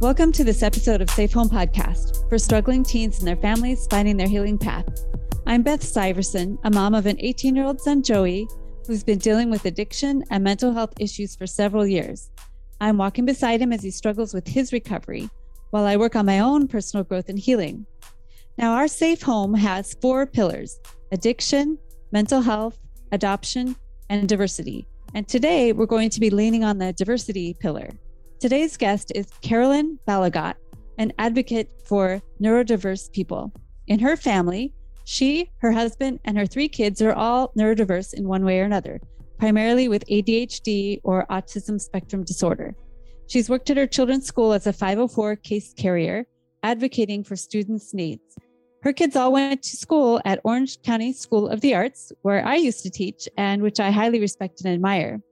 Welcome to this episode of Safe Home Podcast for struggling teens and their families finding their healing path. I'm Beth Syverson, a mom of an 18 year old son, Joey, who's been dealing with addiction and mental health issues for several years. I'm walking beside him as he struggles with his recovery while I work on my own personal growth and healing. Now, our safe home has four pillars addiction, mental health, adoption, and diversity. And today we're going to be leaning on the diversity pillar. Today's guest is Carolyn Balagot, an advocate for neurodiverse people. In her family, she, her husband, and her three kids are all neurodiverse in one way or another, primarily with ADHD or autism spectrum disorder. She's worked at her children's school as a 504 case carrier, advocating for students' needs. Her kids all went to school at Orange County School of the Arts, where I used to teach and which I highly respect and admire.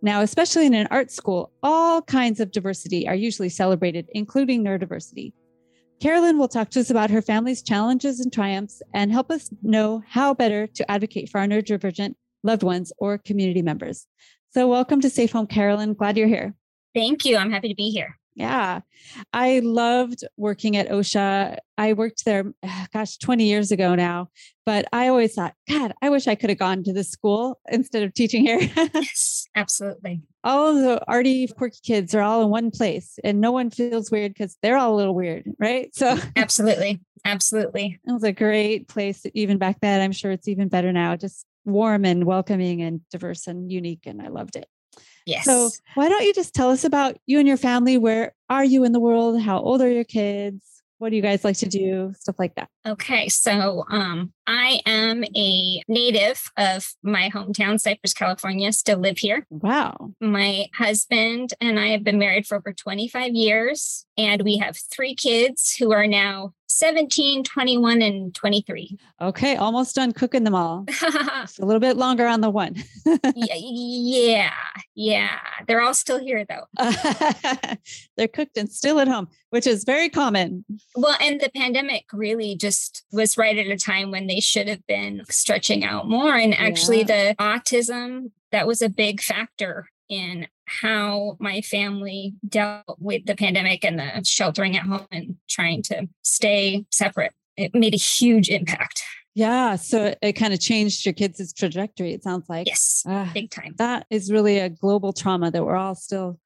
Now, especially in an art school, all kinds of diversity are usually celebrated, including neurodiversity. Carolyn will talk to us about her family's challenges and triumphs and help us know how better to advocate for our neurodivergent loved ones or community members. So, welcome to Safe Home, Carolyn. Glad you're here. Thank you. I'm happy to be here. Yeah. I loved working at OCSA. I worked there, ah, gosh, 20 years ago now. But I always thought, God, I wish I could have gone to this school instead of teaching here. yes, absolutely. All the arty, quirky kids are all in one place and no one feels weird because they're all a little weird, right? So, mm, absolutely. Absolutely. It was a great place, even back then. I'm sure it's even better now. Just warm and welcoming and diverse and unique. And I loved it. Yes. So, why don't you just tell us about you and your family? Where are you in the world? How old are your kids? What do you guys like to do? Stuff like that. Okay. So, um, I am a native of my hometown, Cypress, California, still live here. Wow. My husband and I have been married for over 25 years, and we have three kids who are now 17, 21, and 23. Okay, almost done cooking them all. Just a little bit longer on the one. yeah, yeah, yeah. They're all still here though. They're cooked and still at home, which is very common. Well, and the pandemic really just was right at a time when they should have been stretching out more. And actually, yeah. the autism, that was a big factor in how my family dealt with the pandemic and the sheltering at home and trying to stay separate. It made a huge impact. Yeah. So it kind of changed your kids' trajectory, it sounds like. Yes. Uh, big time. That is really a global trauma that we're all still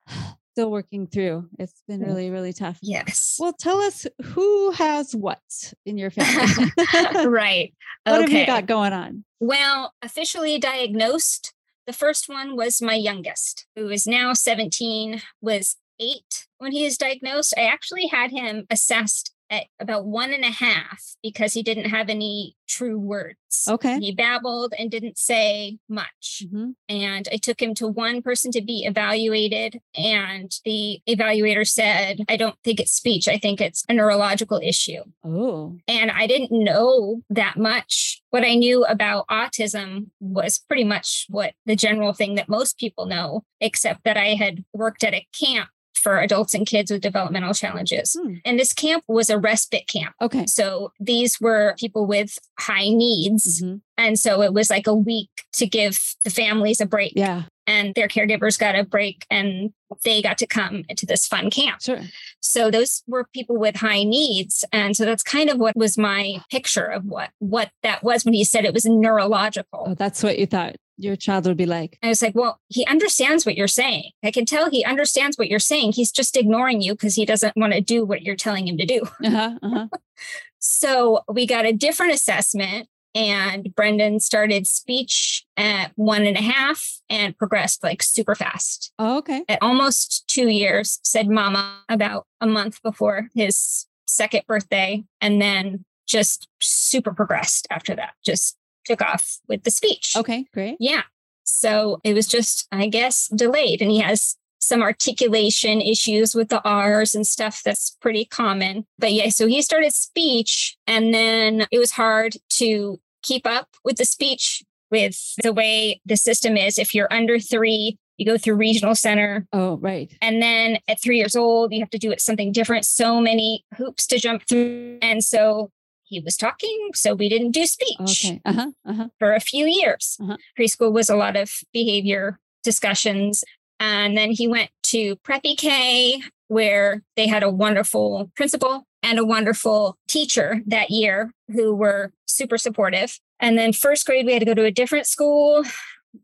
still working through. It's been really, really tough. Yes. Well, tell us who has what in your family. right. what have you got going on? Well, officially diagnosed, the first one was my youngest, who is now 17, was eight when he was diagnosed. I actually had him assessed at about one and a half because he didn't have any true words. Okay. He babbled and didn't say much. Mm-hmm. And I took him to one person to be evaluated. And the evaluator said, I don't think it's speech. I think it's a neurological issue. Oh. And I didn't know that much. What I knew about autism was pretty much what the general thing that most people know, except that I had worked at a camp for adults and kids with developmental challenges. Hmm. And this camp was a respite camp. Okay. So these were people with high needs. Mm-hmm. And so it was like a week to give the families a break. Yeah. And their caregivers got a break and they got to come to this fun camp. Sure. So those were people with high needs. And so that's kind of what was my picture of what what that was when he said it was neurological. Oh, that's what you thought your child would be like? I was like, well, he understands what you're saying. I can tell he understands what you're saying. He's just ignoring you because he doesn't want to do what you're telling him to do. Uh-huh, uh-huh. so we got a different assessment, and Brendan started speech at one and a half and progressed like super fast. Oh, okay. At almost two years, said mama about a month before his second birthday, and then just super progressed after that. Just took off with the speech. Okay, great. Yeah. So it was just, I guess, delayed. And he has some articulation issues with the R's and stuff that's pretty common. But yeah, so he started speech and then it was hard to keep up with the speech with the way the system is. If you're under three, you go through regional center. Oh, right. And then at three years old, you have to do it something different. So many hoops to jump through. And so he was talking, so we didn't do speech okay. uh-huh, uh-huh. for a few years. Uh-huh. Preschool was a lot of behavior discussions. And then he went to Preppy K, where they had a wonderful principal and a wonderful teacher that year who were super supportive. And then first grade, we had to go to a different school.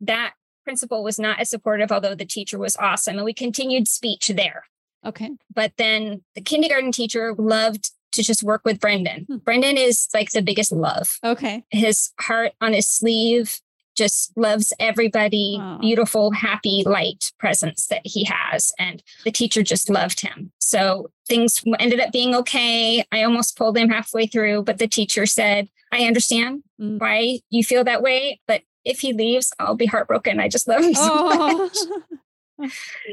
That principal was not as supportive, although the teacher was awesome. And we continued speech there. Okay. But then the kindergarten teacher loved to just work with Brendan. Hmm. Brendan is like the biggest love. Okay. His heart on his sleeve just loves everybody, beautiful, happy, light presence that he has. And the teacher just loved him. So things ended up being okay. I almost pulled him halfway through, but the teacher said, I understand Mm. why you feel that way, but if he leaves, I'll be heartbroken. I just love him so much.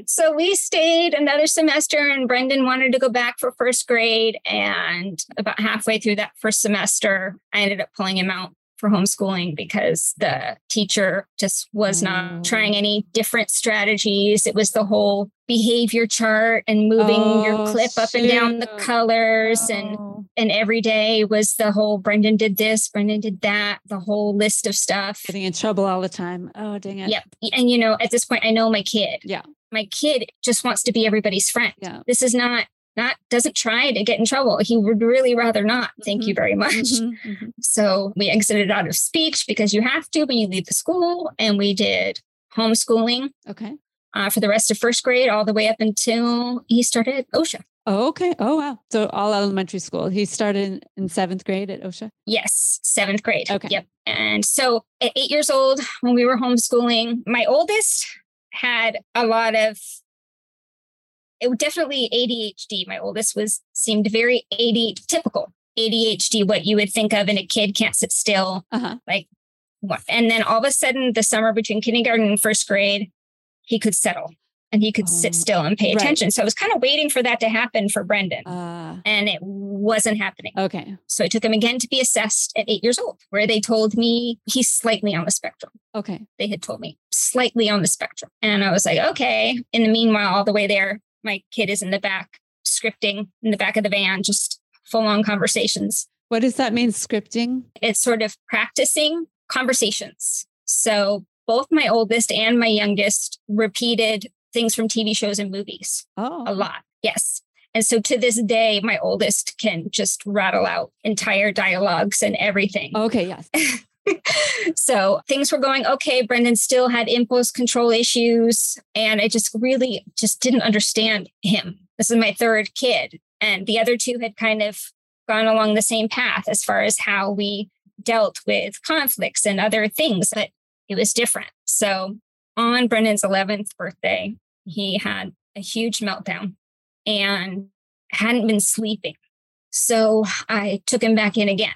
So we stayed another semester, and Brendan wanted to go back for first grade. And about halfway through that first semester, I ended up pulling him out for homeschooling because the teacher just was not mm. trying any different strategies. It was the whole behavior chart and moving your Oh, clip up and down the colors and Oh. and every day was the whole Brendan did this, Brendan did that, the whole list of stuff. getting in trouble all the time. Oh, dang it. Yep. And you know, at this point, I know my kid. Yeah. My kid just wants to be everybody's friend. Yeah. This is not not doesn't try to get in trouble. He would really rather not. Thank you very much. Mhm, mhm. So we exited out of speech because you have to when you leave the school, and we did homeschooling Okay. Uh, for the rest of first grade all the way up until he started OCSA. Oh, okay. Oh, wow. So all elementary school. He started in, in seventh grade at OCSA. Yes, seventh grade. Okay. Yep. And so at eight years old, when we were homeschooling, my oldest had a lot of it definitely ADHD. My oldest was seemed very AD typical ADHD, what you would think of in a kid can't sit still. Uh huh. What- And then all of a sudden, the summer between kindergarten and first grade, he could settle and he could Oh, sit still and pay right. attention. So I was kind of waiting for that to happen for Brendan. Uh, and it wasn't happening. okay. So I took him again to be assessed at eight years old, where they told me he's slightly on the spectrum. Okay. They had told me slightly on the spectrum. And I was like, okay. In the meanwhile, all the way there, my kid is in the back scripting in the back of the van, just full on conversations. What does that mean? Scripting? It's sort of practicing conversations. So both my oldest and my youngest repeated things from TV shows and movies Oh, a lot. Yes. And so to this day, my oldest can just rattle out entire dialogues and everything. Okay. Yes. so things were going okay. Brendan still had impulse control issues. And I just really just didn't understand him. This is my third kid. And the other two had kind of gone along the same path as far as how we dealt with conflicts and other things, but it was different. So on Brendan's 11th birthday, he had a huge meltdown and hadn't been sleeping. So I took him back in again.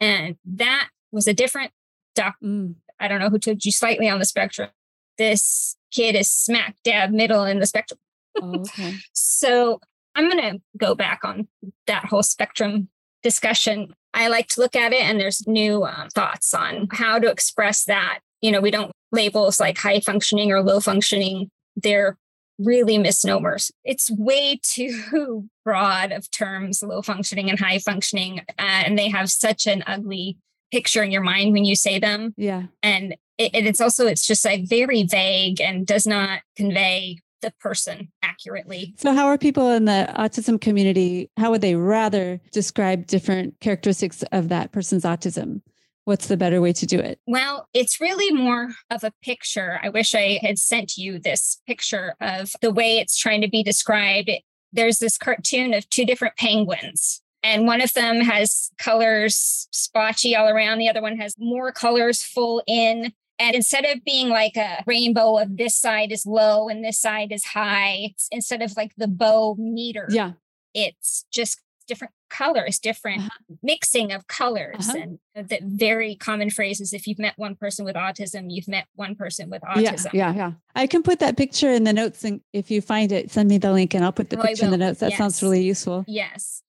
And that was a different doc. Mm. I don't know who took you slightly on the spectrum. This kid is smack dab middle in the spectrum. Oh, okay. So I'm going to go back on that whole spectrum discussion. I like to look at it, and there's new um, thoughts on how to express that. You know, we don't labels like high functioning or low functioning. They're really misnomers. It's way too broad of terms, low functioning and high functioning. Uh, and they have such an ugly picture in your mind when you say them Yeah. and it, and it's also it's just like very vague and does not convey the person accurately So, how are people in the autism community? How would they rather describe different characteristics of that person's autism? What's the better way to do it? well it's really more of a picture i wish i had sent you this picture of the way it's trying to be described there's this cartoon of two different penguins and one of them has colors spotchy all around the other one has more colors full in and instead of being like a rainbow of this side is low and this side is high it's instead of like the bow meter Yeah. it's just different colors, different Uh-huh. mixing of colors. Uh-huh. And the very common phrase is if you've met one person with autism, you've met one person with autism. Yeah. Yeah. yeah. I can put that picture in the notes. And if you find it, send me the link and I'll put the Oh, picture in the notes. That sounds really useful. Yes,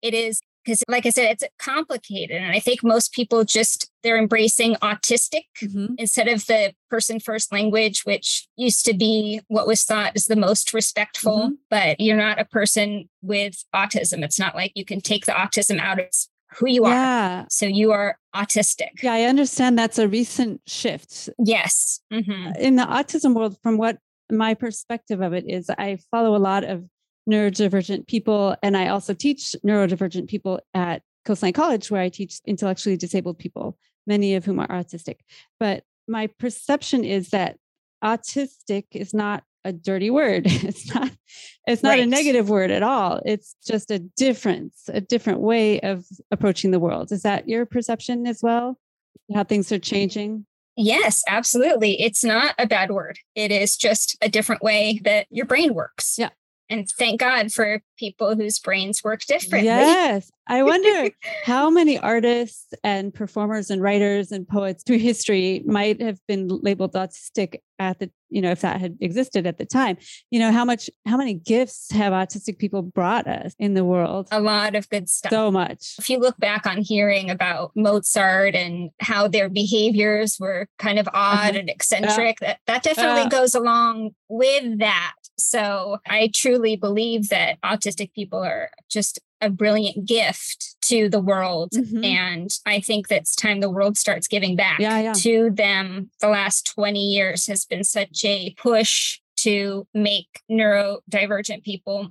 it is. Because, like I said, it's complicated. And I think most people just, they're embracing autistic Mhm. instead of the person first language, which used to be what was thought as the most respectful. Mm-hmm. But you're not a person with autism. It's not like you can take the autism out of who you are. Yeah. So you are autistic. Yeah. I understand that's a recent shift Yes. Mhm. in the autism world. From what my perspective of it is I follow a lot of neurodivergent people, and I also teach neurodivergent people at Coastline College, where I teach intellectually disabled people, many of whom are autistic. But my perception is that autistic is not a dirty word. It's not it's not right. a negative word at all. It's just a difference, a different way of approaching the world. Is that your perception as well? How things are changing? Yes, absolutely. It's not a bad word. It is just a different way that your brain works. Yeah. And thank God for people whose brains work differently. Yes. I wonder how many artists and performers and writers and poets through history might have been labeled autistic at the, you know, if that had existed at the time. You know, how much, how many gifts have autistic people brought us in the world? A lot of good stuff. So much. If you look back on hearing about Mozart and how their behaviors were kind of odd uh-huh. and eccentric, that, that definitely uh, goes along with that. So I truly believe that autistic people are just a brilliant gift to the world. Mm-hmm. And I think that it's time the world starts giving back yeah, yeah. to them. The last 20 years has been such a push to make neurodivergent people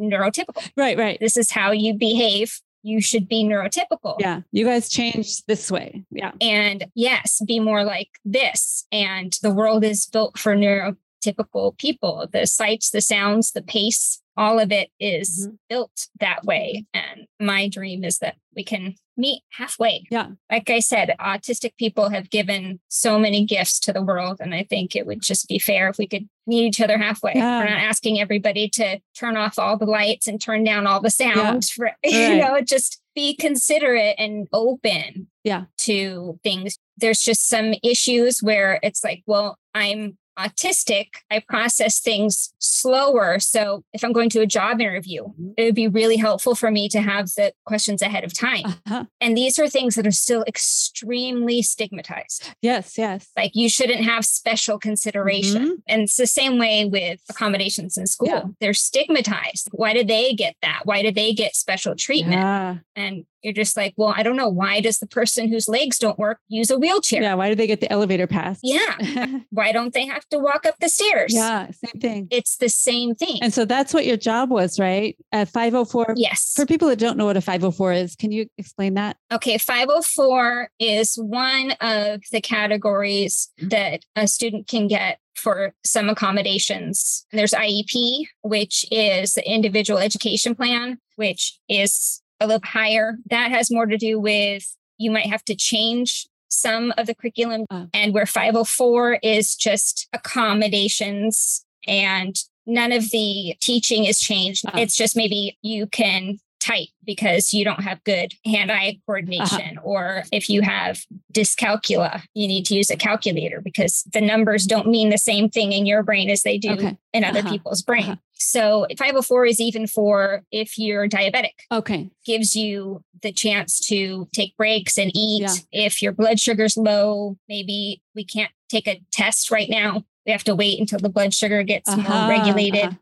neurotypical. Right, right. This is how you behave. You should be neurotypical. Yeah. You guys change this way. Yeah. And yes, be more like this. And the world is built for neuro typical people. The sights, the sounds, the pace, all of it is mm-hmm. built that way. And my dream is that we can meet halfway. Yeah. Like I said, autistic people have given so many gifts to the world. And I think it would just be fair if we could meet each other halfway. Yeah. We're not asking everybody to turn off all the lights and turn down all the sound. Yeah. For, you know, just be considerate and open yeah. to things. There's just some issues where it's like, well, I'm autistic, I process things slower. So if I'm going to a job interview, mm-hmm. it would be really helpful for me to have the questions ahead of time. Uh-huh. And these are things that are still extremely stigmatized. Yes, yes. Like you shouldn't have special consideration. Mm-hmm. And it's the same way with accommodations in school. Yeah. They're stigmatized. Why do they get that? Why do they get special treatment? Yeah. And you're just like, well, I don't know. Why does the person whose legs don't work use a wheelchair? Yeah. Why do they get the elevator pass? Yeah. why don't they have to walk up the stairs? Yeah. Same thing. It's the same thing. And so that's what your job was, right? At 504. Yes. For people that don't know what a 504 is, can you explain that? Okay. 504 is one of the categories that a student can get for some accommodations. There's IEP, which is the individual education plan, which is a little higher. That has more to do with you might have to change some of the curriculum. Uh. And where 504 is just accommodations and none of the teaching is changed. Uh. It's just maybe you can type because you don't have good hand-eye uh-huh. coordination uh-huh. or if you have dyscalculia you need to use a calculator because the numbers don't mean the same thing in your brain as they do okay. in other uh-huh. people's brain uh-huh. so 504 is even for if you're diabetic okay gives you the chance to take breaks and eat yeah. if your blood sugar's low maybe we can't take a test right now we have to wait until the blood sugar gets more uh-huh. regulated uh-huh.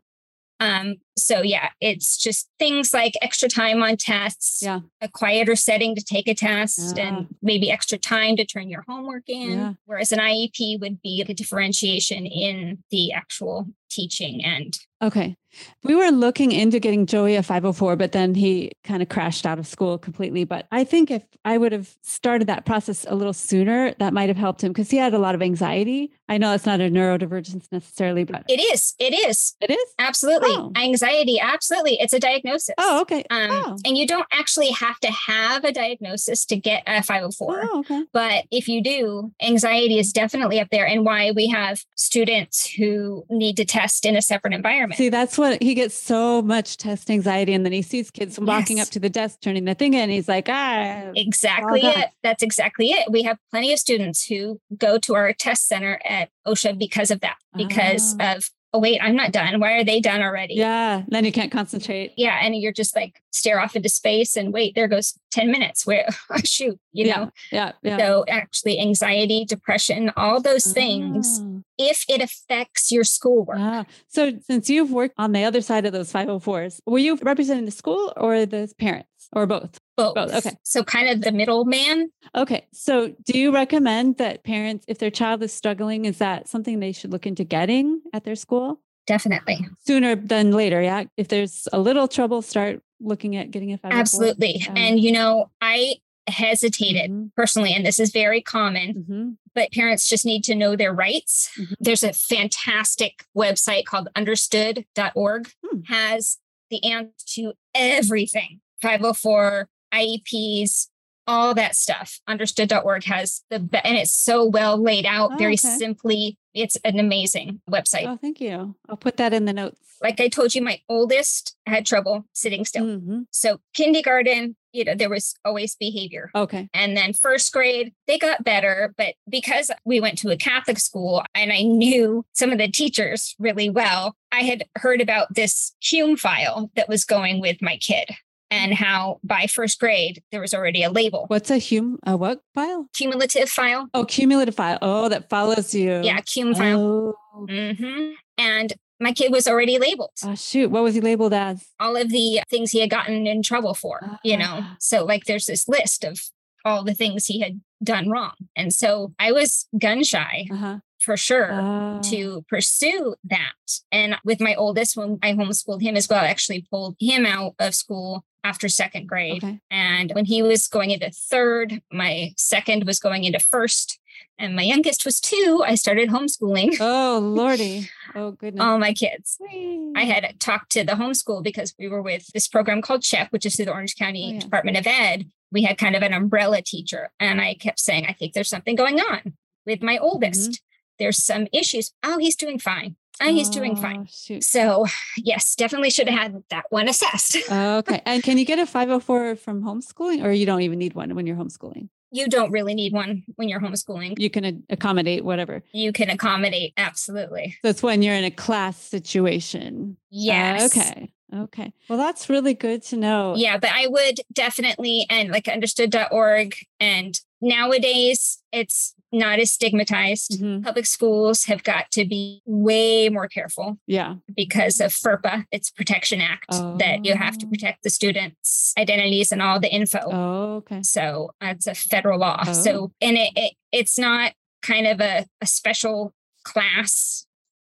Um, so yeah, it's just things like extra time on tests, yeah. a quieter setting to take a test, yeah. and maybe extra time to turn your homework in. Yeah. Whereas an IEP would be a differentiation in the actual teaching end. Okay. We were looking into getting Joey a 504, but then he kind of crashed out of school completely. But I think if I would have started that process a little sooner, that might have helped him because he had a lot of anxiety. I know it's not a neurodivergence necessarily, but it is. It is. It is. Absolutely. Oh. Anxiety. Absolutely. It's a diagnosis. Oh, okay. Um, oh. And you don't actually have to have a diagnosis to get a 504. Oh, okay. But if you do, anxiety is definitely up there and why we have students who need to test in a separate environment. See, that's what he gets so much test anxiety, and then he sees kids yes. walking up to the desk, turning the thing in, and he's like, ah. Exactly it. That's exactly it. We have plenty of students who go to our test center at OCSA because of that, because oh. of oh wait i'm not done why are they done already yeah then you can't concentrate yeah and you're just like stare off into space and wait there goes 10 minutes where oh shoot you yeah, know? Yeah. Yeah. So actually anxiety, depression, all those things, Oh, if it affects your schoolwork. ah. So since you've worked on the other side of those 504s, were you representing the school or the parents or both? Both. both, okay. So kind of the middleman. Okay. So do you recommend that parents, if their child is struggling, is that something they should look into getting at their school Definitely. sooner than later? Yeah. If there's a little trouble, start looking at getting a 504. Absolutely. Um, and you know, I hesitated Mhm. personally, and this is very common, Mhm. but parents just need to know their rights. Mhm. There's a fantastic website called understood.org, Hmm. has the answer to everything 504, IEPs, all that stuff. Understood.org has the, be- and it's so well laid out, Oh, very okay. simply. It's an amazing website. Oh, thank you. I'll put that in the notes. Like I told you, my oldest had trouble sitting still. Mhm. So kindergarten, you know, there was always behavior. Okay. And then first grade, they got better. But because we went to a Catholic school and I knew some of the teachers really well, I had heard about this cume file that was going with my kid and how by first grade, there was already a label. What's a hum? A what file? Cumulative file. Oh, cumulative file. Oh, that follows you. Yeah, Cume file. Oh, hmm And my kid was already labeled. oh, shoot. What was he labeled as? all of the things he had gotten in trouble for, you know? Ah. So, like, there's this list of all the things he had done wrong. And so I was gun shy Uh huh. for sure. Ah. To pursue that. And with my oldest, when I homeschooled him as well, I actually pulled him out of school after second grade. Okay. And when he was going into third, my second was going into first, and my youngest was two, I started homeschooling Oh, Lordy. Oh, goodness. all my kids. Whee. I had talked to the homeschool because we were with this program called CHEP, which is through the Orange County Oh, yeah. Department of Ed. We had kind of an umbrella teacher. And I kept saying, I think there's something going on with my oldest. Mm-hmm. There's some issues. Oh, he's doing fine. Oh, he's doing fine. Oh, Shoot. So, yes, definitely should have had that one assessed. okay. And can you get a 504 from homeschooling or you don't even need one when you're homeschooling? you don't really need one when you're homeschooling. You can accommodate whatever. You can accommodate. Absolutely. So when you're in a class situation. Uh, okay. Okay. Well, that's really good to know. Yeah, but I would definitely, and like understood.org. And nowadays, it's not as stigmatized. Mhm. Public schools have got to be way more careful Yeah. because of FERPA, it's Protection Act, that you have to Oh. protect the students' identities and all the info. Oh, okay. So it's a federal law. Oh. So, and it, it it's not kind of a, a special class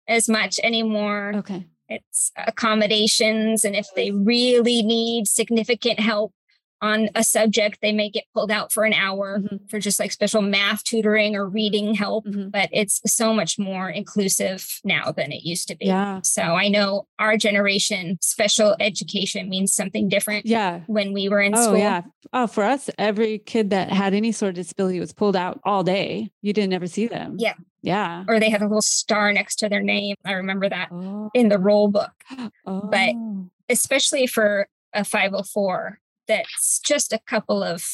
as much anymore. Okay. It's accommodations. And if they really need significant help on a subject, they may get pulled out for an hour Mhm. for just like special math tutoring or reading help. Mhm. But it's so much more inclusive now than it used to be. Yeah. So I know our generation, special education means something different Yeah. when we were in Oh, school. yeah. Oh, for us, every kid that had any sort of disability was pulled out all day. You didn't ever see them. Yeah. Yeah. Or they had a little star next to their name. I remember that Oh. in the roll book, oh. especially for a 504. That's just a couple of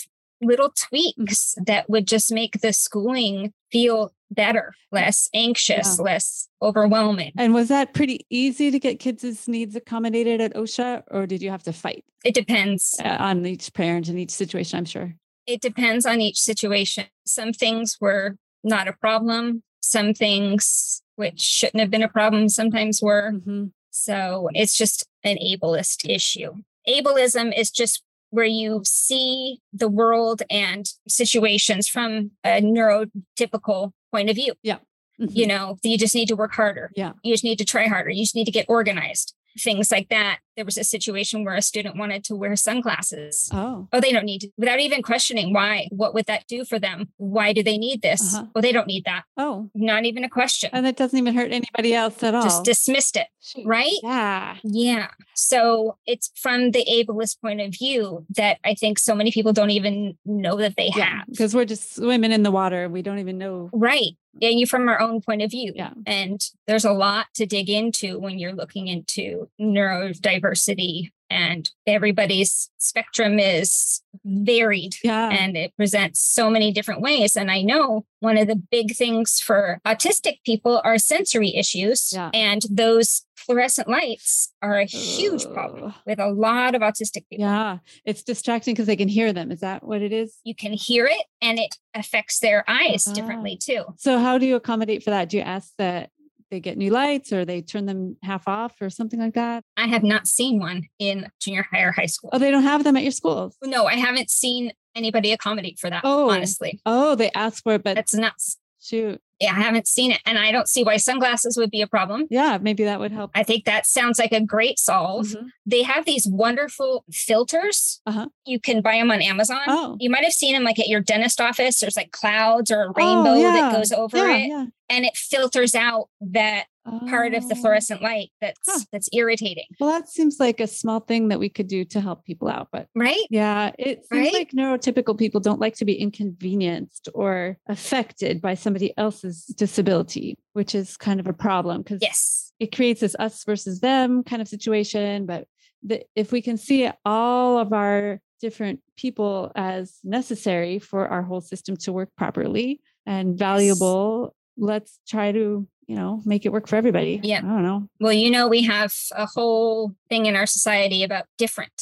little tweaks that would just make the schooling feel better, less anxious, Yeah. less overwhelming. And was that pretty easy to get kids' needs accommodated at OCSA, or did you have to fight It depends. uh, on each parent and each situation? I'm sure. It depends on each situation. Some things were not a problem. Some things which shouldn't have been a problem sometimes were. Mhm. So it's just an ableist issue. Ableism is just where you see the world and situations from a neurotypical point of view. Mhm. You know, you just need to work harder. Yeah. You just need to try harder. You just need to get organized. Things like that. There was a situation where a student wanted to wear sunglasses. Oh. Oh, they don't need to, without even questioning why. What would that do for them? Why do they need this? Uh-huh. Well, they don't need that. Oh. Not even a question. And that doesn't even hurt anybody else at all. Just dismissed it, right? Yeah. Yeah. So it's from the ableist point of view that I think so many people don't even know that they Yeah. have. Because we're just swimming in the water. We don't even know. Right. And you from our own point of view. Yeah. And there's a lot to dig into when you're looking into neurodiversity and everybody's spectrum is varied Yeah. and it presents so many different ways. And I know one of the big things for autistic people are sensory issues. Yeah. And those fluorescent lights are a huge problem with a lot of autistic people. Yeah. It's distracting because they can hear them. Is that what it is? You can hear it and it affects their eyes Ah. differently too. So how do you accommodate for that? Do you ask that they get new lights or they turn them half off or something like that? I have not seen one in junior high or high school. Oh, they don't have them at your schools. No, I haven't seen anybody accommodate for that, Oh. honestly. Oh, they ask for it, but That's nuts. shoot. Yeah, I haven't seen it. And I don't see why sunglasses would be a problem. Yeah, maybe that would help. I think that sounds like a great solve. Mhm. They have these wonderful filters. Uh-huh. You can buy them on Amazon. Oh. You might have seen them like at your dentist office. There's like clouds or a rainbow Oh, yeah. that goes over Yeah, it yeah. and it filters out that part of the Oh. fluorescent light that's Huh. that's irritating. Well, that seems like a small thing that we could do to help people out, but Right? yeah, it seems Right? like neurotypical people don't like to be inconvenienced or affected by somebody else's disability, which is kind of a problem because Yes. it creates this us versus them kind of situation. But the, if we can see all of our different people as necessary for our whole system to work properly and valuable, let's try to, you know, make it work for everybody. yeah I don't know. Well, you know, we have a whole thing in our society about different.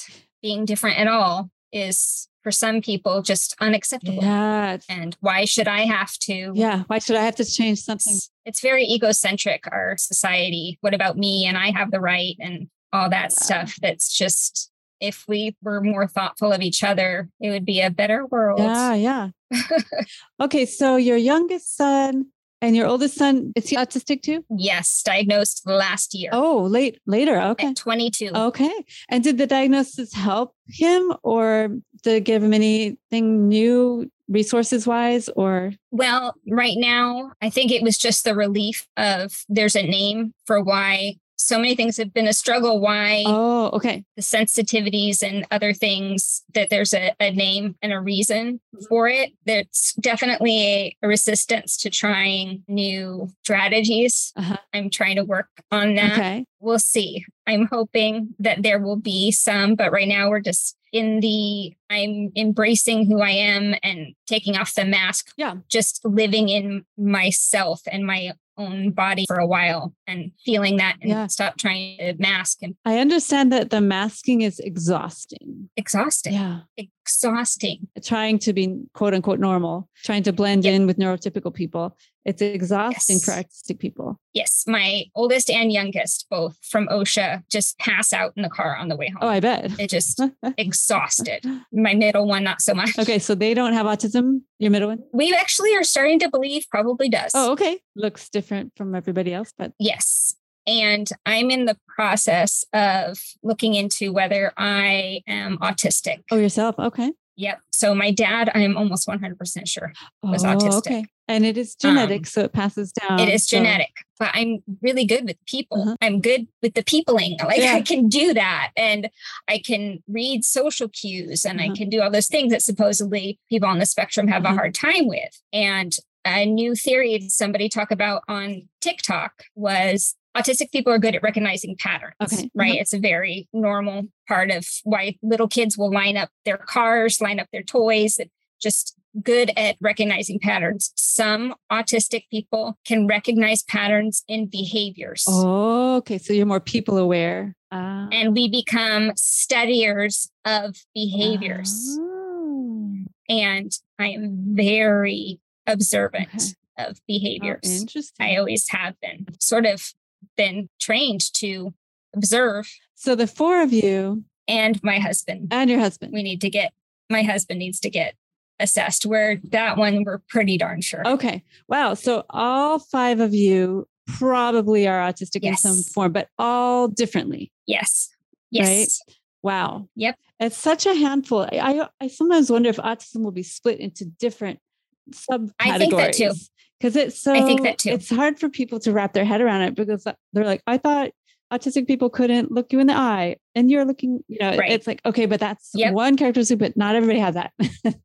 Being different at all is for some people just unacceptable. Yeah. And why should I have to? Yeah. Why should I have to change something? It's, it's very egocentric, our society. What about me? And I have the right and all that Yeah. stuff. That's just, if we were more thoughtful of each other, it would be a better world. Yeah. Yeah. okay. So your youngest son and your oldest son, is he autistic too? yes, diagnosed last year Oh, late, later. Okay. at 22. Okay. And did the diagnosis help him or did it give him anything new resources wise or Well, right now, I think it was just the relief of there's a name for why so many things have been a struggle, why oh okay. the sensitivities and other things, that there's a, a name and a reason for it. There's definitely a, a resistance to trying new strategies. Uh-huh. I'm trying to work on that. Okay. We'll see. I'm hoping that there will be some, but right now we're just in the I'm embracing who I am and taking off the mask. Yeah. Just living in myself and my own body for a while and feeling that and Yeah. stop trying to mask and I understand that the masking is exhausting. exhausting. Yeah. Exhausting. Trying to be quote unquote normal, trying to blend in with neurotypical people. It's exhausting for Yes. autistic people. Yes. My oldest and youngest, both from OCSA, just pass out in the car on the way home. Oh, I bet. it just exhausted. My middle one, not so much. okay. So they don't have autism, your middle one? We actually are starting to believe probably does. Oh, okay. Looks different from everybody else, but Yes. And I'm in the process of looking into whether I am autistic. oh, yourself. Okay. Yep. So my dad, I'm almost 100% sure was Oh, autistic. Okay. And it is genetic, so it passes down. it is so- genetic, but I'm really good with people. Uh-huh. I'm good with the peopling. Like Yeah. I can do that and I can read social cues and I Uh-huh. can do all those things that supposedly people on the spectrum have a Uh-huh. hard time with. And a new theory somebody talk about on TikTok was autistic people are good at recognizing patterns. Okay. Right. Uh-huh. It's a very normal part of why little kids will line up their cars, line up their toys, and just good at recognizing patterns. Some autistic people can recognize patterns in behaviors. Oh, okay. So you're more people aware. Ah. And we become studiers of behaviors. Oh, And I am very observant Okay. of how behaviors. interesting. I always have been sort of been trained to observe. so the four of you And my husband, and your husband. we need to get, my husband needs to get assessed, where that one we're pretty darn sure. Okay. Wow. So all five of you probably are autistic in some form, but all differently. Yes. Yes. Right? Wow. Yep. It's such a handful. I, I, I sometimes wonder if autism will be split into different subcategories. I think that too. Because it's so I think that too. it's hard for people to wrap their head around it because they're like, I thought autistic people couldn't look you in the eye and you're looking, you know, Right. it's like, okay, but that's Yep. one characteristic, but not everybody has that.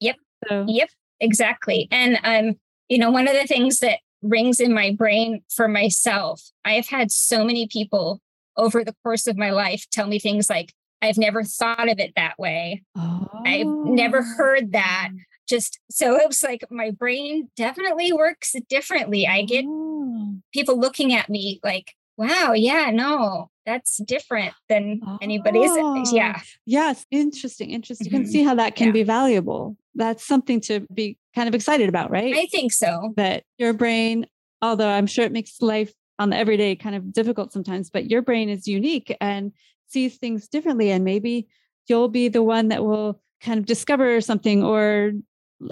Yep. So Yep, exactly. And um, you know, one of the things that rings in my brain for myself, I have had so many people over the course of my life tell me things like, I've never thought of it that way. Oh. I've never heard that. Just so it was like my brain definitely works differently. I get Oh. people looking at me like, wow, yeah, no, that's different than anybody's. Oh. Yeah. Yes, interesting, interesting. You Mhm. can see how that can Yeah. be valuable. That's something to be kind of excited about, right? I think so. that your brain, although I'm sure it makes life on the everyday kind of difficult sometimes, but your brain is unique and sees things differently. And maybe you'll be the one that will kind of discover something or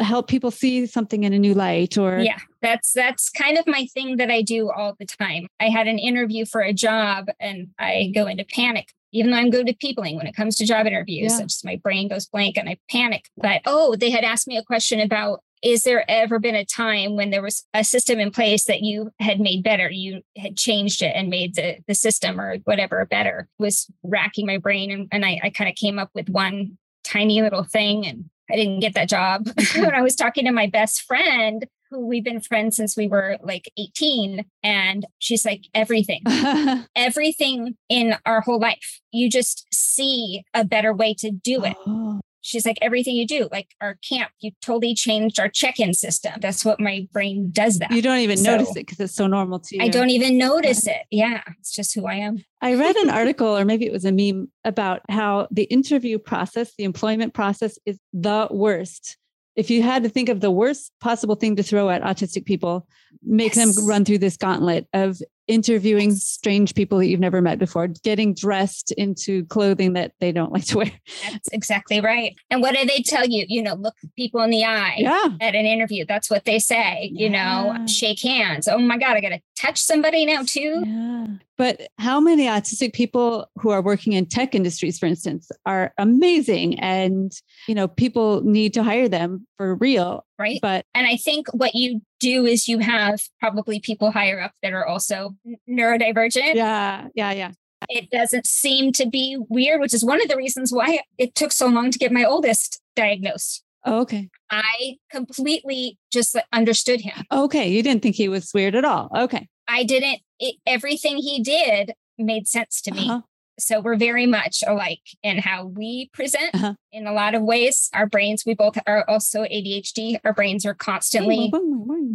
help people see something in a new light or Yeah, that's that's kind of my thing that I do all the time. I had an interview for a job and I go into panic. Even though I'm good at peopling when it comes to job interviews, Yeah. just my brain goes blank and I panic. But oh, they had asked me a question about is there ever been a time when there was a system in place that you had made better? You had changed it and made the, the system or whatever better. It was racking my brain and, and I, I kind of came up with one tiny little thing and I didn't get that job. Mm-hmm. when I was talking to my best friend, who we've been friends since we were like 18, and she's like, everything, everything in our whole life, you just see a better way to do it. Oh, She's like, everything you do, like our camp, you totally changed our check in system. That's what my brain does that. you don't even So- notice it because it's so normal to you. I don't even notice it. Yeah, it's just who I am. I read an article, or maybe it was a meme, about how the interview process, the employment process, is the worst. If you had to think of the worst possible thing to throw at autistic people, make Yes. them run through this gauntlet of interviewing strange people that you've never met before, getting dressed into clothing that they don't like to wear. That's exactly right. And what do they tell you? You know, look people in the eye. Yeah. at an interview. That's what they say, you know, shake hands. Oh my God, I got to touch somebody now too. Yeah. But how many autistic people who are working in tech industries, for instance, are amazing and, you know, people need to hire them for real. Right. But And I think what you do is you have probably people higher up that are also neurodivergent. yeah, yeah, yeah. It doesn't seem to be weird, which is one of the reasons why it took so long to get my oldest diagnosed. Oh, okay. I completely just understood him. Okay. You didn't think he was weird at all. Okay. I didn't, it, everything he did made sense to me. Uh-huh. So we're very much alike in how we present Uh-huh. in a lot of ways. Our brains, we both are also ADHD. Our brains are constantly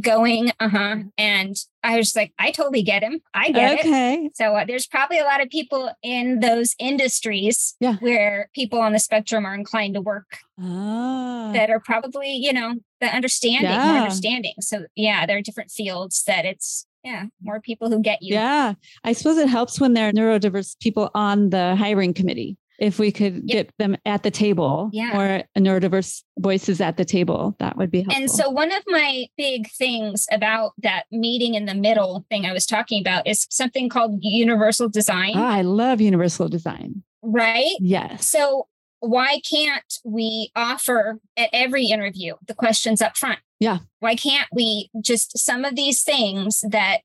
going. Uh huh. And I was like, I totally get him. I get it. Okay. So uh, there's probably a lot of people in those industries Yeah. where people on the spectrum are inclined to work Ah. that are probably, you know, the understanding, Yeah. understanding. So yeah, there are different fields that it's, yeah, more people who get you. Yeah. I suppose it helps when there are neurodiverse people on the hiring committee. If we could Yep. get them at the table Yeah. or neurodiverse voices at the table, that would be helpful. And so, one of my big things about that meeting in the middle thing I was talking about is something called universal design, Ah, I love universal design. right? Yes. So, why can't we offer at every interview the questions up front? Yeah. Why can't we just some of these things that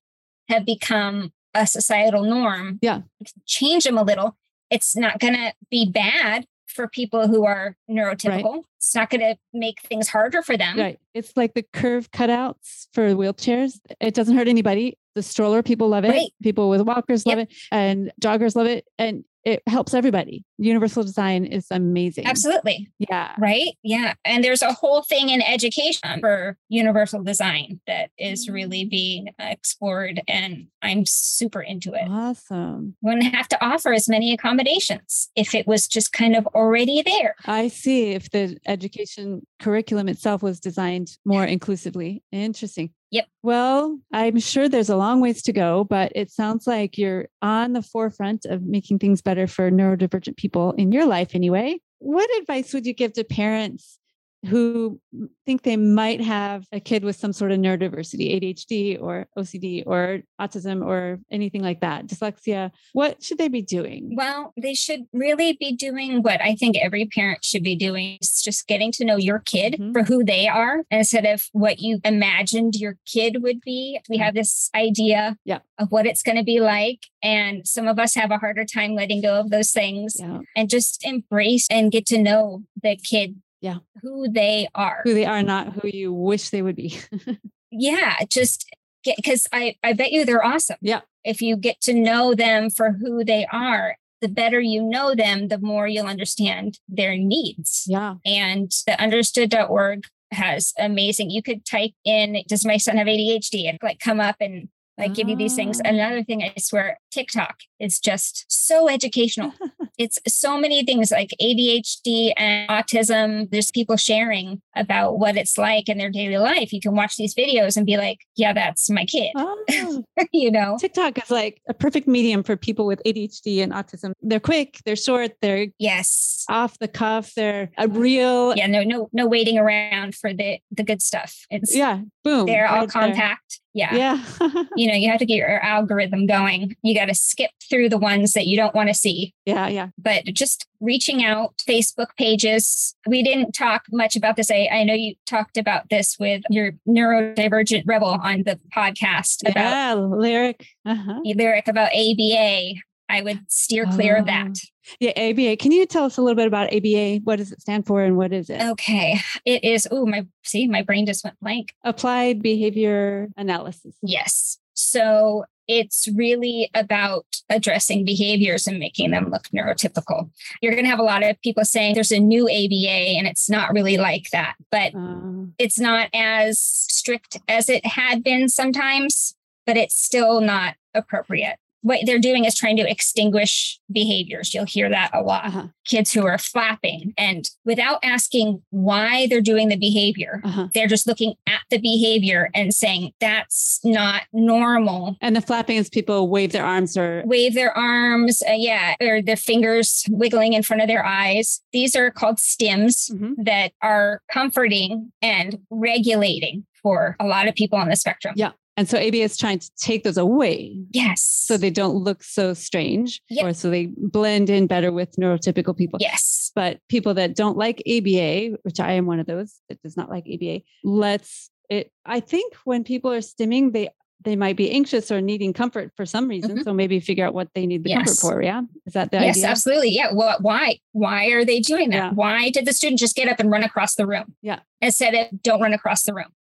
have become a societal norm? Yeah. Change them a little. It's not going to be bad for people who are neurotypical. It's not going to make things harder for them. Right. It's like the curb cutouts for wheelchairs. It doesn't hurt anybody. The stroller people love it. Right. People with walkers love Yep. it. And joggers love it. And it helps everybody. Universal design is amazing. Absolutely. Yeah. Right. Yeah. And there's a whole thing in education for universal design that is really mm. being explored. And I'm super into it. Awesome. Wouldn't have to offer as many accommodations if it was just kind of already there. I see if the education curriculum itself was designed more inclusively. Interesting. Yep. Well, I'm sure there's a long ways to go, but it sounds like you're on the forefront of making things better for neurodivergent people in your life anyway. What advice would you give to parents who think they might have a kid with some sort of neurodiversity, ADHD or OCD or autism or anything like that, dyslexia? What should they be doing? Well, they should really be doing what I think every parent should be doing. It's just getting to know your kid Mhm. for who they are instead of what you imagined your kid would be. We have this idea Yeah. of what it's going to be like. And some of us have a harder time letting go of those things Yeah. and just embrace and get to know the kid. Yeah. Who they are. Who they are, not who you wish they would be. yeah just get because i i bet you they're awesome Yeah. if you get to know them for who they are the better you know them, the more you'll understand their needs. Yeah. And the understood.org has amazing. You could type in, does my son have ADHD? And like come up and like give you these things. Ah. Another thing I swear, TikTok is just so educational. it's so many things like ADHD and autism. There's people sharing about what it's like in their daily life. You can watch these videos and be like, yeah, that's my kid, Oh, you know? TikTok is like a perfect medium for people with ADHD and autism. They're quick, they're short, they're Yes. off the cuff, they're a real. Yeah, no, no, no waiting around for the the good stuff. It's Yeah. Boom. they're all right there. Yeah. Yeah. You know, you have to get your algorithm going. You got to skip through the ones that you don't want to see. yeah. Yeah. But just reaching out, Facebook pages. We didn't talk much about this. I, I know you talked about this with your neurodivergent rebel on the podcast about Yeah. Lyric. Uh-huh. lyric about ABA. I would steer clear of that. Yeah. ABA. Can you tell us a little bit about ABA? What does it stand for and what is it? Okay. It is, oh, my, see, my brain just went blank. Applied behavior analysis. Yes. So it's really about addressing behaviors and making them look neurotypical. You're going to have a lot of people saying there's a new ABA and it's not really like that, but Uh, it's not as strict as it had been sometimes, but it's still not appropriate. What they're doing is trying to extinguish behaviors. You'll hear that a lot. uh-huh. Kids who are flapping and without asking why they're doing the behavior, Uh-huh. they're just looking at the behavior and saying that's not normal. And the flapping is people wave their arms or Wave their arms, uh, yeah, or their fingers wiggling in front of their eyes. These are called stims Mhm. that are comforting and regulating for a lot of people on the spectrum. Yeah. And so ABA is trying to take those away Yes. so they don't look so strange Yep. or so they blend in better with neurotypical people. yes. But people that don't like ABA, which I am one of those that does not like ABA, let's it I think when people are stimming, they they might be anxious or needing comfort for some reason. Mhm. So maybe figure out what they need the comfort for. Yeah. Is that the yes, idea? absolutely. Yeah. What? Why? Why are they doing that? Yeah. Why did the student just get up and run across the room? Yeah. Instead of don't run across the room.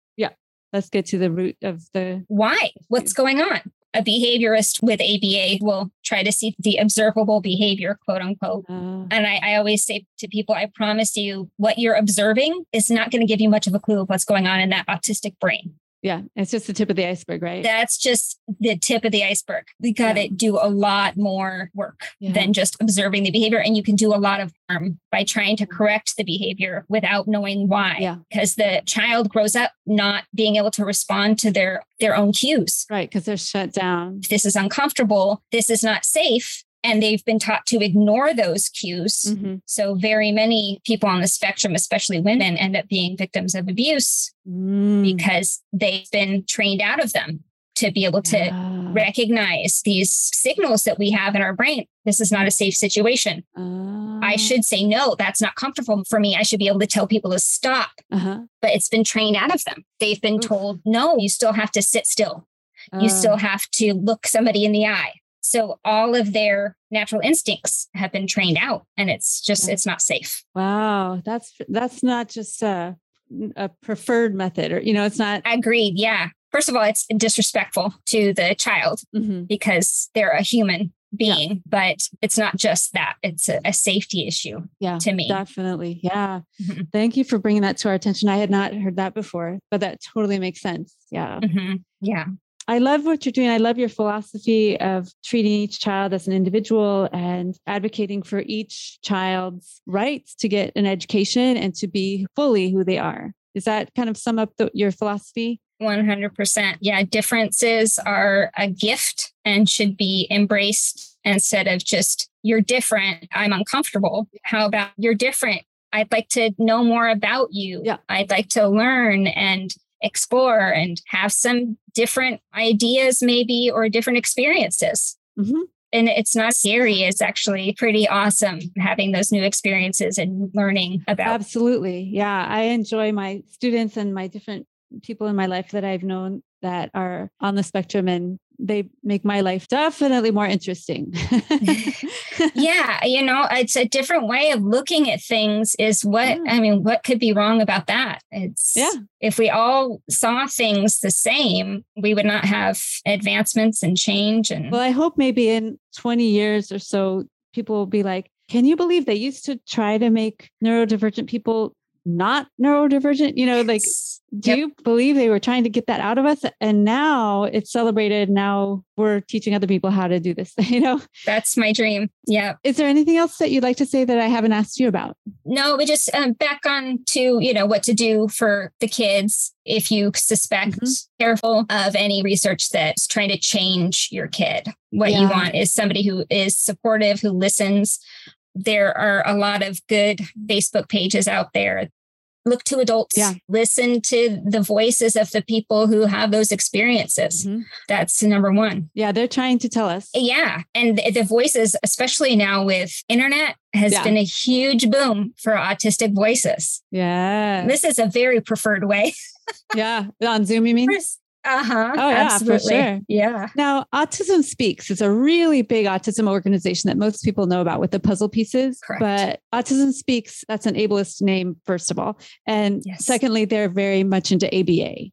Let's get to the root of the Why? What's going on? A behaviorist with ABA will try to see the observable behavior, quote unquote. uh, And I, I always say to people, I promise you, what you're observing is not going to give you much of a clue of what's going on in that autistic brain. Yeah, it's just the tip of the iceberg, right? That's just the tip of the iceberg. We got to Yeah. do a lot more work Yeah. than just observing the behavior. And you can do a lot of harm by trying to correct the behavior without knowing why. Yeah. Because the child grows up not being able to respond to their their own cues. Right. Because they're shut down. This is uncomfortable, this is not safe. And they've been taught to ignore those cues. Mhm. So, very many people on the spectrum, especially women, end up being victims of abuse Mm. because they've been trained out of them to be able to Ah, recognize these signals that we have in our brain. This is not a safe situation. ah, I should say, no, that's not comfortable for me. I should be able to tell people to stop, Uh-huh. but it's been trained out of them. They've been Oof. told, no, you still have to sit still. You Ah, still have to look somebody in the eye. So all of their natural instincts have been trained out and it's just, it's not safe. Wow, that's that's not just a, a preferred method, or you know, it's not. Agreed. Yeah. First of all, it's disrespectful to the child Mhm. because they're a human being, but it's not just that. It's a, a safety issue Yeah, to me. definitely. Yeah, Mhm. thank you for bringing that to our attention. I had not heard that before, but that totally makes sense. Yeah, Mhm. Yeah. I love what you're doing. I love your philosophy of treating each child as an individual and advocating for each child's rights to get an education and to be fully who they are. Does that kind of sum up the, your philosophy? 100%. Yeah. Differences are a gift and should be embraced instead of just, you're different. I'm uncomfortable. How about you're different? I'd like to know more about you. Yeah. I'd like to learn and explore and have some different ideas, maybe, or different experiences. Mhm. And it's not scary. It's actually pretty awesome having those new experiences and learning about. Absolutely. Yeah. I enjoy my students and my different people in my life that I've known that are on the spectrum and they make my life definitely more interesting. yeah you know it's a different way of looking at things is what Yeah. i mean what could be wrong about that it's Yeah. if we all saw things the same we would not have advancements and change and well, I hope maybe in 20 years or so, people will be like, can you believe they used to try to make neurodivergent people not neurodivergent? You know, like, do yep. you believe they were trying to get that out of us? And now it's celebrated. Now we're teaching other people how to do this, you know? That's my dream. Yeah. Is there anything else that you'd like to say that I haven't asked you about? No, we just um, back on to, you know, what to do for the kids if you suspect mm-hmm. careful of any research that's trying to change your kid. What yeah. you want is somebody who is supportive, who listens, there are a lot of good Facebook pages out there. Look to adults, yeah. listen to the voices of the people who have those experiences. Mm-hmm. That's number one. Yeah, they're trying to tell us. Yeah. And the voices, especially now with internet, has yeah. been a huge boom for autistic voices. Yeah. This is a very preferred way. yeah. On Zoom, you mean? Uh-huh. Oh, yeah, absolutely. for sure. Yeah. Now, Autism Speaks is a really big autism organization that most people know about with the puzzle pieces. Correct. But Autism Speaks, that's an ableist name, first of all. And yes. secondly, they're very much into ABA.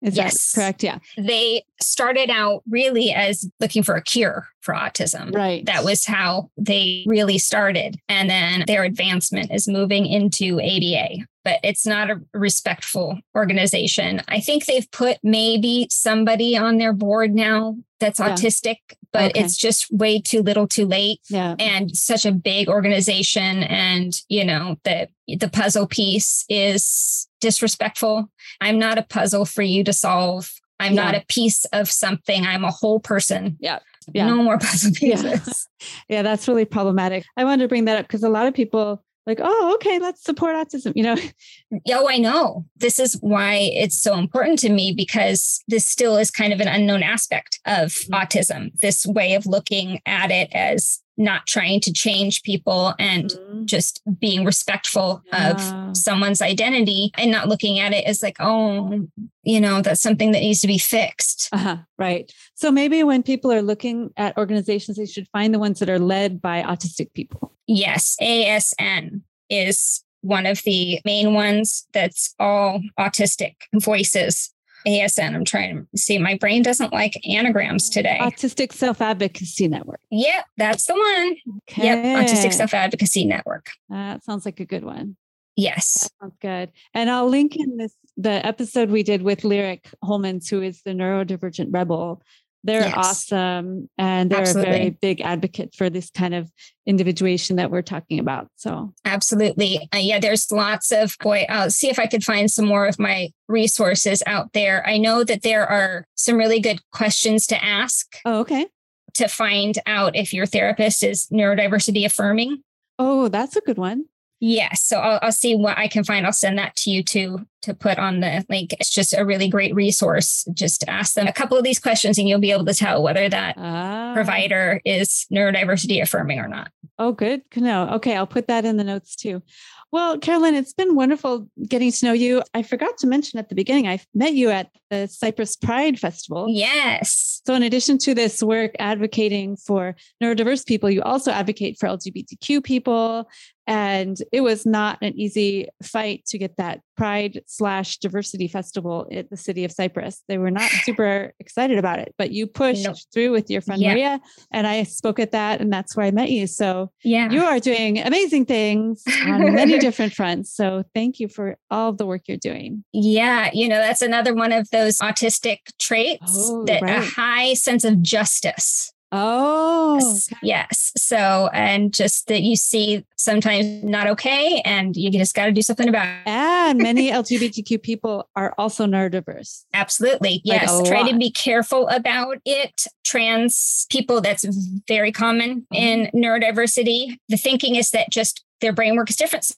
Is yes. that correct? Yeah. They started out really as looking for a cure for autism. Right. That was how they really started. And then their advancement is moving into ABA, but it's not a respectful organization. I think they've put maybe somebody on their board now that's yeah. autistic, but okay. it's just way too little too late. Yeah. And such a big organization. And, you know, the the puzzle piece is disrespectful. I'm not a puzzle for you to solve. I'm yeah. not a piece of something. I'm a whole person. Yeah. Yeah. No more puzzle pieces. Yeah. yeah, that's really problematic. I wanted to bring that up because a lot of people like, oh, okay, let's support autism, you know? Oh, I know. This is why it's so important to me because this still is kind of an unknown aspect of mm-hmm. autism, this way of looking at it as not trying to change people and mm-hmm. just being respectful yeah. of someone's identity and not looking at it as like, oh, you know, that's something that needs to be fixed. Uh-huh, right. So maybe when people are looking at organizations, they should find the ones that are led by autistic people. Yes. ASN is one of the main ones that's all autistic voices. ASN. I'm trying to see. My brain doesn't like anagrams today. Autistic Self Advocacy Network. Yep, that's the one. Okay. Yep, Autistic Self Advocacy Network. That sounds like a good one. Yes. That sounds good. And I'll link in this the episode we did with Lyric Holmans, who is the neurodivergent rebel. They're yes. awesome and they're Absolutely. a very big advocate for this kind of individuation that we're talking about. So, Absolutely. Uh, yeah, there's lots of, boy, I'll see if I could find some more of my resources out there. I know that there are some really good questions to ask. Oh, okay. To find out if your therapist is neurodiversity affirming. Oh, that's a good one. Yes. So I'll, I'll, see what I can find. I'll send that to you too to put on the link. It's just a really great resource. Just ask them a couple of these questions and you'll be able to tell whether that ah. provider is neurodiversity affirming or not. Oh, good. No. Okay. I'll put that in the notes too. Well, Carolyn, it's been wonderful getting to know you. I forgot to mention at the beginning, I met you at the Cypress Pride Festival. Yes. So, in addition to this work advocating for neurodiverse people, you also advocate for LGBTQ people and it was not an easy fight to get that pride slash diversity festival at the city of Cypress. They were not super excited about it but you pushed nope. through with your friend maria and i spoke at that and that's where i met you. So yeah. you are doing amazing things on many different fronts. So thank you for all the work you're doing. Yeah you know that's another one of those autistic traits oh, that right. a high sense of justice Oh, okay. yes. So, and just that you see sometimes not okay, and you just got to do something about it. And many LGBTQ people are also neurodiverse. Absolutely. Yes. Like Try lot. to be careful about it. Trans people, that's very common mm-hmm. in neurodiversity. The thinking is that just their brain work is different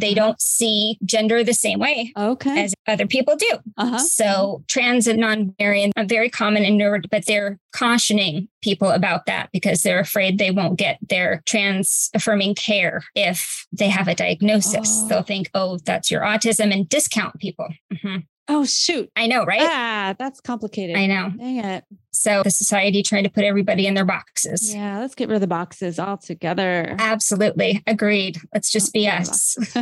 they don't see gender the same way okay. as other people do. Uh-huh. So trans and non-binary are very common in neuro, but they're cautioning people about that because they're afraid they won't get their trans affirming care if they have a diagnosis. Oh. They'll think, oh, that's your autism and discount people. Mm-hmm. Oh, shoot. I know, right? Ah, that's complicated. I know. Dang it. So the society trying to put everybody in their boxes. Yeah, let's get rid of the boxes altogether. Absolutely. Agreed. Let's just be us.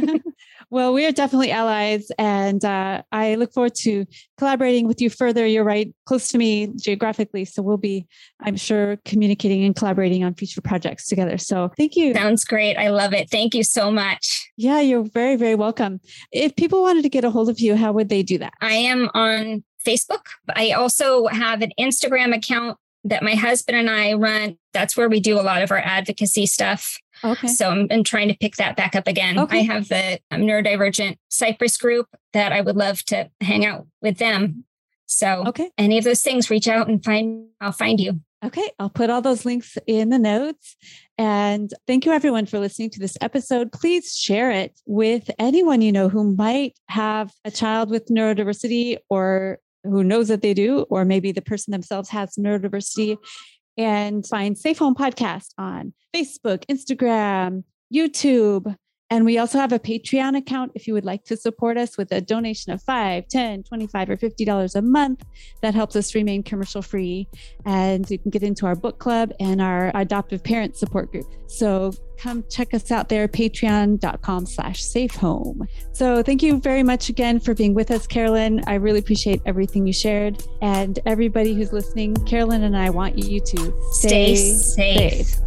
Well, we are definitely allies, and uh, I look forward to collaborating with you further. You're right, close to me geographically. So we'll be, I'm sure, communicating and collaborating on future projects together. So thank you. Sounds great. I love it. Thank you so much. Yeah, you're very, very welcome. If people wanted to get a hold of you, how would they do that? I am on Facebook. I also have an Instagram account that my husband and I run. That's where we do a lot of our advocacy stuff. Okay. So I'm, I'm trying to pick that back up again. Okay. I have the um, neurodivergent Cypress group that I would love to hang out with them. So Okay. any of those things, reach out and find. I'll find you. Okay, I'll put all those links in the notes. And thank you, everyone, for listening to this episode. Please share it with anyone you know who might have a child with neurodiversity or who knows that they do, or maybe the person themselves has neurodiversity. And find Safe Home Podcast on Facebook, Instagram, YouTube. And we also have a Patreon account if you would like to support us with a donation of 5, 10, 25, or $50 a month. That helps us remain commercial free. And you can get into our book club and our adoptive parent support group. So come check us out there, patreon.com slash safe home. So thank you very much again for being with us, Carolyn. I really appreciate everything you shared. And everybody who's listening, Carolyn and I want you to Stay safe. safe.